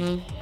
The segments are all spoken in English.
Mm-hmm.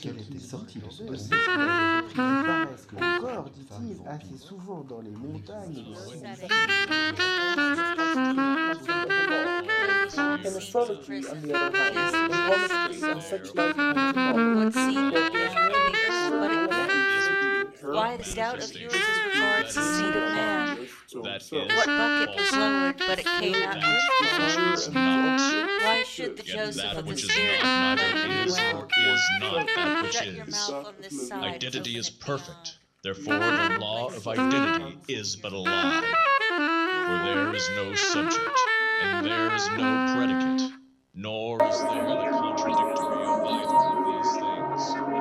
Qu'elle était sortie de ce qui paraissent encore, dit-il, assez souvent dans les montagnes de In astrology, on the other hand, in and such like. Why the doubt of yours regards the seed of man? That is What bucket was lowered, but it came out is not. Why should the Joseph that of the which is Spirit not play neither is well? is not that which is. mouth on this side. Identity is perfect. Therefore, the law of identity is but a lie. For there is no subject, and there is no predicate, nor is there the contradictory of either of these things.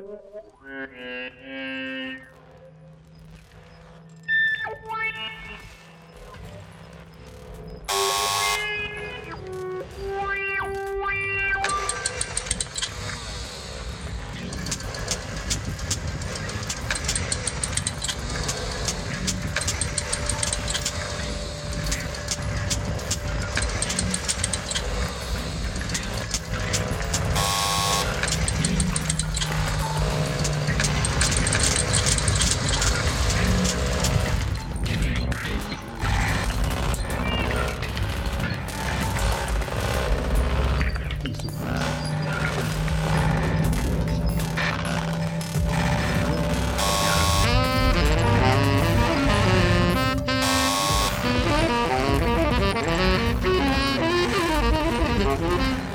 Mm-hmm. Chapter 6.